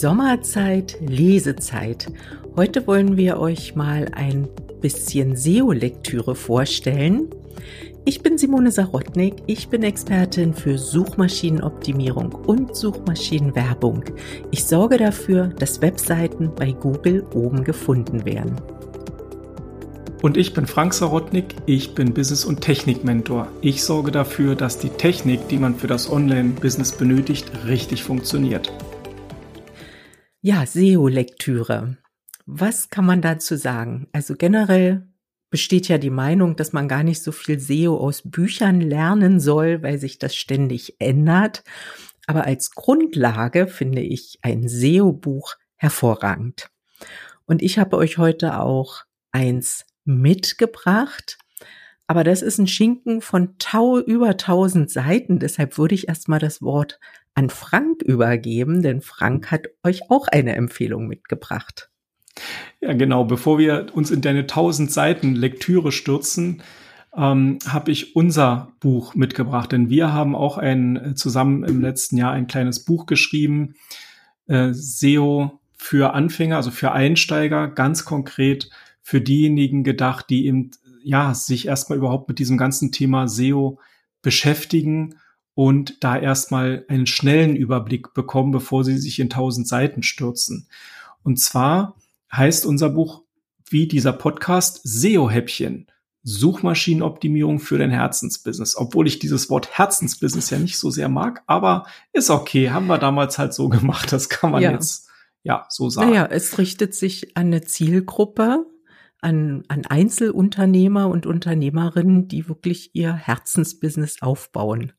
Sommerzeit, Lesezeit. Heute wollen wir euch mal ein bisschen SEO-Lektüre vorstellen. Ich bin Simone Sarotnik, ich bin Expertin für Suchmaschinenoptimierung und Suchmaschinenwerbung. Ich sorge dafür, dass Webseiten bei Google oben gefunden werden. Und ich bin Frank Sarotnik, ich bin Business- und Technik-Mentor. Ich sorge dafür, dass die Technik, die man für das Online-Business benötigt, richtig funktioniert. Ja, SEO-Lektüre. Was kann man dazu sagen? Also generell besteht ja die Meinung, dass man gar nicht so viel SEO aus Büchern lernen soll, weil sich das ständig ändert. Aber als Grundlage finde ich ein SEO-Buch hervorragend. Und ich habe euch heute auch eins mitgebracht. Aber das ist ein Schinken von tau über tausend Seiten. Deshalb würde ich erstmal das Wort an Frank übergeben, denn Frank hat euch auch eine Empfehlung mitgebracht. Ja, genau. Bevor wir uns in deine tausend Seiten Lektüre stürzen, ähm, habe ich unser Buch mitgebracht, denn wir haben auch ein äh, zusammen im letzten Jahr ein kleines Buch geschrieben, äh, SEO für Anfänger, also für Einsteiger, ganz konkret für diejenigen gedacht, die eben ja sich erstmal überhaupt mit diesem ganzen Thema SEO beschäftigen und da erstmal einen schnellen Überblick bekommen, bevor sie sich in tausend Seiten stürzen. Und zwar heißt unser Buch wie dieser Podcast SEO-Häppchen. Suchmaschinenoptimierung für dein Herzensbusiness. Obwohl ich dieses Wort Herzensbusiness ja nicht so sehr mag, aber ist okay. Haben wir damals halt so gemacht. Das kann man ja. jetzt ja so sagen. Naja, es richtet sich an eine Zielgruppe, an, an Einzelunternehmer und Unternehmerinnen, die wirklich ihr Herzensbusiness aufbauen.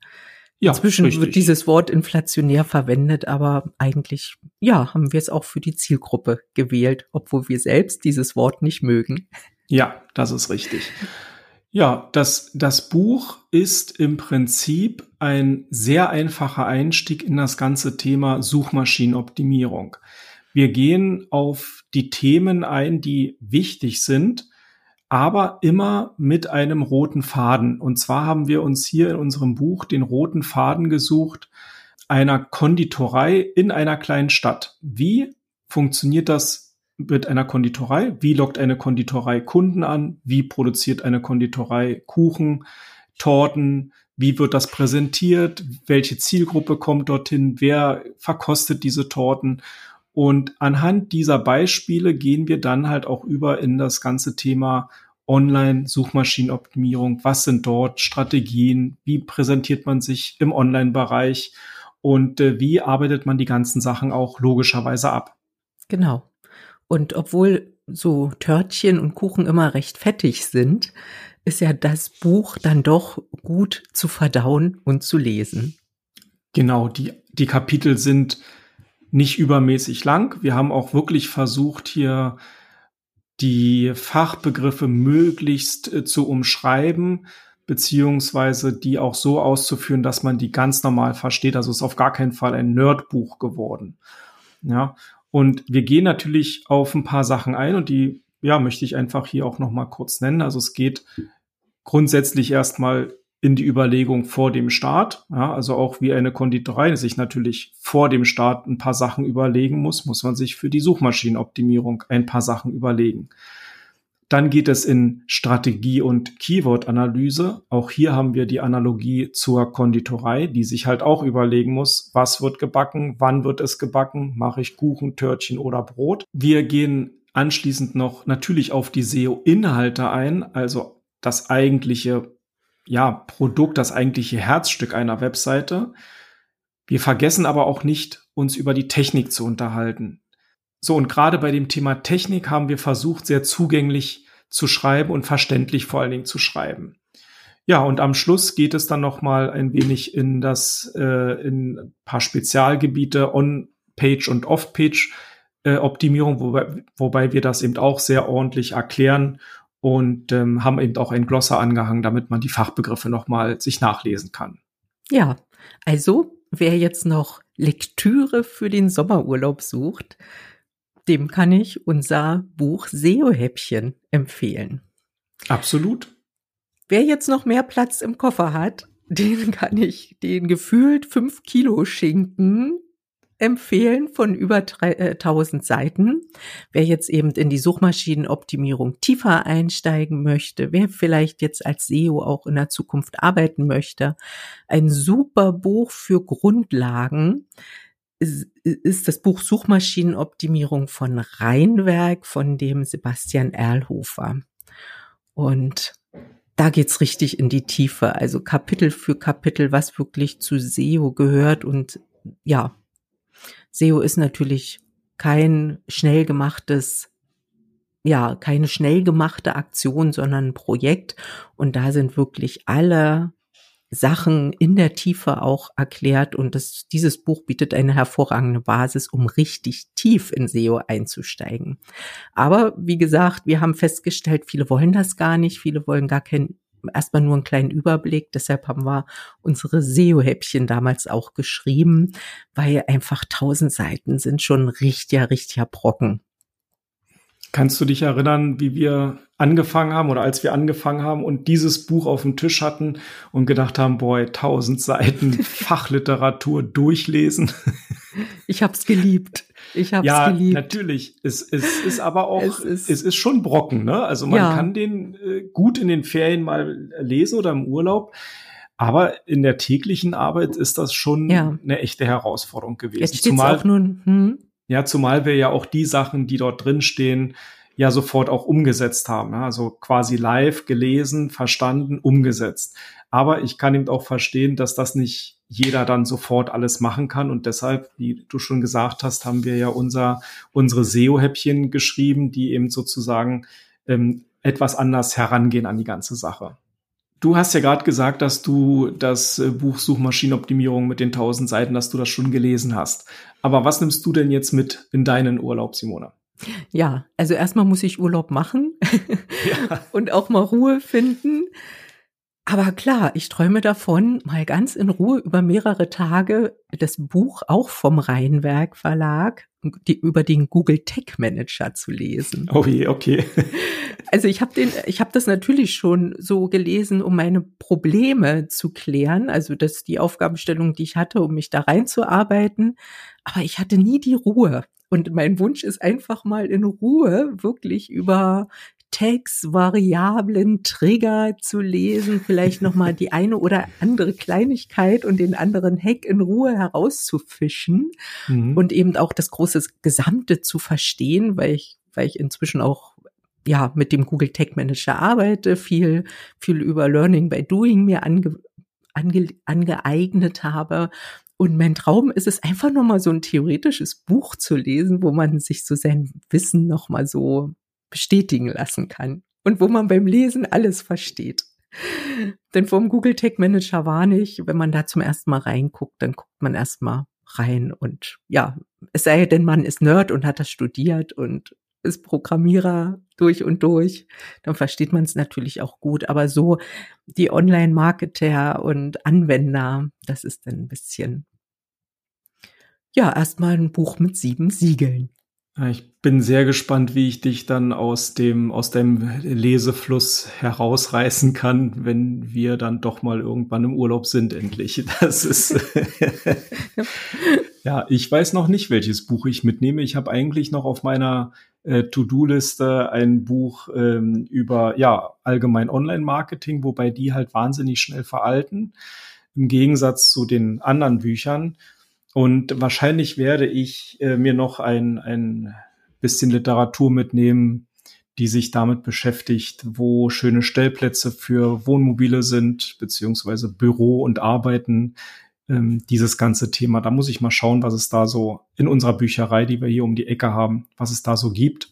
Ja, Inzwischen richtig. wird dieses Wort inflationär verwendet, aber eigentlich, ja, haben wir es auch für die Zielgruppe gewählt, obwohl wir selbst dieses Wort nicht mögen. Ja, das ist richtig. Ja, das, das Buch ist im Prinzip ein sehr einfacher Einstieg in das ganze Thema Suchmaschinenoptimierung. Wir gehen auf die Themen ein, die wichtig sind, aber immer mit einem roten Faden. Und zwar haben wir uns hier in unserem Buch den roten Faden gesucht einer Konditorei in einer kleinen Stadt. Wie funktioniert das mit einer Konditorei? Wie lockt eine Konditorei Kunden an? Wie produziert eine Konditorei Kuchen, Torten? Wie wird das präsentiert? Welche Zielgruppe kommt dorthin? Wer verkostet diese Torten? Und anhand dieser Beispiele gehen wir dann halt auch über in das ganze Thema Online-Suchmaschinenoptimierung. Was sind dort Strategien? Wie präsentiert man sich im Online-Bereich? Und äh, wie arbeitet man die ganzen Sachen auch logischerweise ab? Genau. Und obwohl so Törtchen und Kuchen immer recht fettig sind, ist ja das Buch dann doch gut zu verdauen und zu lesen. Genau, die, die Kapitel sind nicht übermäßig lang. Wir haben auch wirklich versucht, hier die Fachbegriffe möglichst äh, zu umschreiben, beziehungsweise die auch so auszuführen, dass man die ganz normal versteht. Also ist auf gar keinen Fall ein Nerdbuch geworden. Ja, und wir gehen natürlich auf ein paar Sachen ein und die, ja, möchte ich einfach hier auch noch mal kurz nennen. Also es geht grundsätzlich erstmal in die Überlegung vor dem Start. Ja, also auch wie eine Konditorei sich natürlich vor dem Start ein paar Sachen überlegen muss, muss man sich für die Suchmaschinenoptimierung ein paar Sachen überlegen. Dann geht es in Strategie und Keyword-Analyse. Auch hier haben wir die Analogie zur Konditorei, die sich halt auch überlegen muss, was wird gebacken, wann wird es gebacken, mache ich Kuchen, Törtchen oder Brot. Wir gehen anschließend noch natürlich auf die SEO-Inhalte ein, also das eigentliche ja, Produkt, das eigentliche Herzstück einer Webseite. Wir vergessen aber auch nicht, uns über die Technik zu unterhalten. So, und gerade bei dem Thema Technik haben wir versucht, sehr zugänglich zu schreiben und verständlich vor allen Dingen zu schreiben. Ja, und am Schluss geht es dann noch mal ein wenig in das, äh, in ein paar Spezialgebiete, On-Page und Off-Page äh, Optimierung, wobei, wobei wir das eben auch sehr ordentlich erklären und ähm, haben eben auch ein Glosser angehangen, damit man die Fachbegriffe nochmal sich nachlesen kann. Ja, also wer jetzt noch Lektüre für den Sommerurlaub sucht, dem kann ich unser Buch SEO-Häppchen empfehlen. Absolut. Wer jetzt noch mehr Platz im Koffer hat, den kann ich den gefühlt fünf Kilo Schinken empfehlen von über 1000 äh, Seiten. Wer jetzt eben in die Suchmaschinenoptimierung tiefer einsteigen möchte, wer vielleicht jetzt als SEO auch in der Zukunft arbeiten möchte, ein super Buch für Grundlagen ist das Buch Suchmaschinenoptimierung von Rheinwerk von dem Sebastian Erlhofer. Und da geht's richtig in die Tiefe, also Kapitel für Kapitel, was wirklich zu SEO gehört und ja, SEO ist natürlich kein schnell gemachtes, ja, keine schnell gemachte Aktion, sondern ein Projekt. Und da sind wirklich alle Sachen in der Tiefe auch erklärt. Und das, dieses Buch bietet eine hervorragende Basis, um richtig tief in SEO einzusteigen. Aber wie gesagt, wir haben festgestellt, viele wollen das gar nicht. Viele wollen gar kein erstmal nur einen kleinen Überblick. Deshalb haben wir unsere SEO-Häppchen damals auch geschrieben, weil einfach tausend Seiten sind schon richtiger, richtiger Brocken. Kannst du dich erinnern, wie wir angefangen haben oder als wir angefangen haben und dieses Buch auf dem Tisch hatten und gedacht haben, boy, tausend Seiten Fachliteratur durchlesen? Ich hab's geliebt. Ich hab's ja, geliebt. natürlich. Es, es ist aber auch, es ist, es ist schon Brocken, ne? Also man ja. kann den äh, gut in den Ferien mal lesen oder im Urlaub. Aber in der täglichen Arbeit ist das schon ja. eine echte Herausforderung gewesen. Jetzt zumal, auch nun, hm? Ja, zumal wir ja auch die Sachen, die dort drin stehen, ja sofort auch umgesetzt haben. Also quasi live gelesen, verstanden, umgesetzt. Aber ich kann eben auch verstehen, dass das nicht jeder dann sofort alles machen kann. Und deshalb, wie du schon gesagt hast, haben wir ja unser, unsere SEO-Häppchen geschrieben, die eben sozusagen ähm, etwas anders herangehen an die ganze Sache. Du hast ja gerade gesagt, dass du das äh, Buch Suchmaschinenoptimierung mit den 1000 Seiten, dass du das schon gelesen hast. Aber was nimmst du denn jetzt mit in deinen Urlaub, Simona? Ja, also erstmal muss ich Urlaub machen ja. und auch mal Ruhe finden. Aber klar, ich träume davon, mal ganz in Ruhe über mehrere Tage das Buch auch vom Rheinwerk Verlag die, über den Google Tech Manager zu lesen. Oh je, okay. Also ich habe den, ich habe das natürlich schon so gelesen, um meine Probleme zu klären. Also das ist die Aufgabenstellung, die ich hatte, um mich da reinzuarbeiten. Aber ich hatte nie die Ruhe. Und mein Wunsch ist einfach mal in Ruhe wirklich über Tags, Variablen, Trigger zu lesen, vielleicht nochmal die eine oder andere Kleinigkeit und den anderen Hack in Ruhe herauszufischen mhm. und eben auch das große Gesamte zu verstehen, weil ich, weil ich inzwischen auch ja mit dem Google Tag Manager arbeite, viel, viel über Learning by Doing mir ange, ange, angeeignet habe und mein Traum ist es einfach nochmal so ein theoretisches Buch zu lesen, wo man sich so sein Wissen nochmal so bestätigen lassen kann und wo man beim Lesen alles versteht. Denn vom Google Tag Manager war nicht, wenn man da zum ersten Mal reinguckt, dann guckt man erstmal rein und ja, es sei denn, man ist Nerd und hat das studiert und ist Programmierer durch und durch, dann versteht man es natürlich auch gut. Aber so die Online-Marketer und Anwender, das ist dann ein bisschen, ja, erstmal ein Buch mit sieben Siegeln. Ich bin sehr gespannt, wie ich dich dann aus dem, aus dem Lesefluss herausreißen kann, wenn wir dann doch mal irgendwann im Urlaub sind, endlich. Das ist, ja, ich weiß noch nicht, welches Buch ich mitnehme. Ich habe eigentlich noch auf meiner äh, To-Do-Liste ein Buch ähm, über, ja, allgemein Online-Marketing, wobei die halt wahnsinnig schnell veralten. Im Gegensatz zu den anderen Büchern. Und wahrscheinlich werde ich äh, mir noch ein, ein bisschen Literatur mitnehmen, die sich damit beschäftigt, wo schöne Stellplätze für Wohnmobile sind, beziehungsweise Büro und Arbeiten. Ähm, dieses ganze Thema. Da muss ich mal schauen, was es da so in unserer Bücherei, die wir hier um die Ecke haben, was es da so gibt.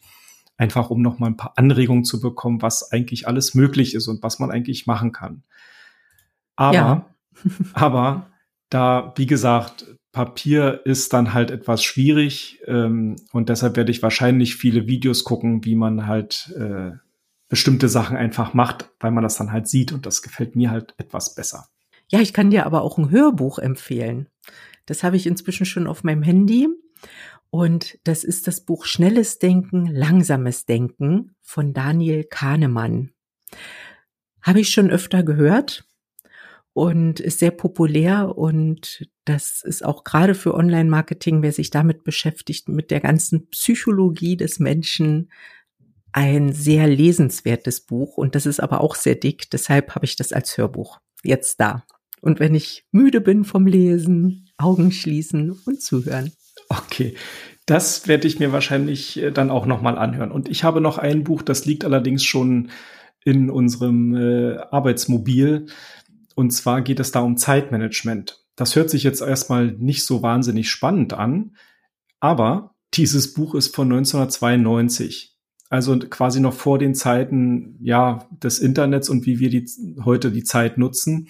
Einfach um noch mal ein paar Anregungen zu bekommen, was eigentlich alles möglich ist und was man eigentlich machen kann. Aber, ja. aber da, wie gesagt, Papier ist dann halt etwas schwierig ähm, und deshalb werde ich wahrscheinlich viele Videos gucken, wie man halt äh, bestimmte Sachen einfach macht, weil man das dann halt sieht und das gefällt mir halt etwas besser. Ja, ich kann dir aber auch ein Hörbuch empfehlen. Das habe ich inzwischen schon auf meinem Handy und das ist das Buch Schnelles Denken, Langsames Denken von Daniel Kahnemann. Habe ich schon öfter gehört und ist sehr populär und das ist auch gerade für Online-Marketing, wer sich damit beschäftigt, mit der ganzen Psychologie des Menschen, ein sehr lesenswertes Buch und das ist aber auch sehr dick, deshalb habe ich das als Hörbuch jetzt da. Und wenn ich müde bin vom Lesen, Augen schließen und zuhören. Okay, das werde ich mir wahrscheinlich äh, dann auch noch mal anhören. Und ich habe noch ein Buch, das liegt allerdings schon in unserem äh, Arbeitsmobil. Und zwar geht es da um Zeitmanagement. Das hört sich jetzt erstmal nicht so wahnsinnig spannend an, aber dieses Buch ist von 1992. Also quasi noch vor den Zeiten, ja, des Internets und wie wir die, heute die Zeit nutzen.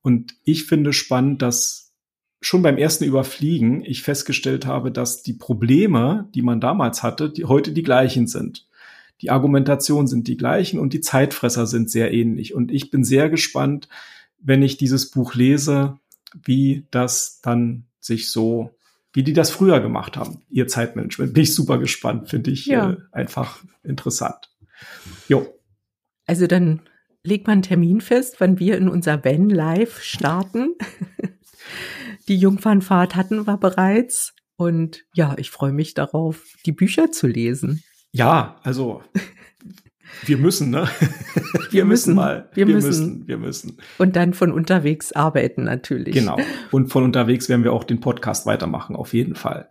Und ich finde spannend, dass schon beim ersten Überfliegen ich festgestellt habe, dass die Probleme, die man damals hatte, die heute die gleichen sind. Die Argumentationen sind die gleichen und die Zeitfresser sind sehr ähnlich. Und ich bin sehr gespannt, wenn ich dieses Buch lese, wie das dann sich so, wie die das früher gemacht haben, ihr Zeitmanagement. Bin ich super gespannt, finde ich ja. äh, einfach interessant. Jo. Also dann legt man einen Termin fest, wann wir in unser Van Live starten. die Jungfernfahrt hatten wir bereits. Und ja, ich freue mich darauf, die Bücher zu lesen. Ja, also wir müssen, ne? Wir, wir müssen, mal. Wir, wir müssen. müssen. Wir müssen. Und dann von unterwegs arbeiten natürlich. Genau. Und von unterwegs werden wir auch den Podcast weitermachen, auf jeden Fall.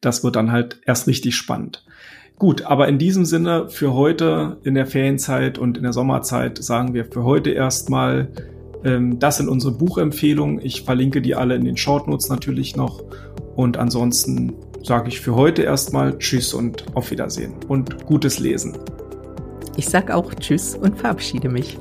Das wird dann halt erst richtig spannend. Gut, aber in diesem Sinne für heute in der Ferienzeit und in der Sommerzeit sagen wir für heute erstmal, ähm, das sind unsere Buchempfehlungen. Ich verlinke die alle in den Shortnotes natürlich noch. Und ansonsten sage ich für heute erstmal Tschüss und auf Wiedersehen und gutes Lesen. Ich sag auch Tschüss und verabschiede mich.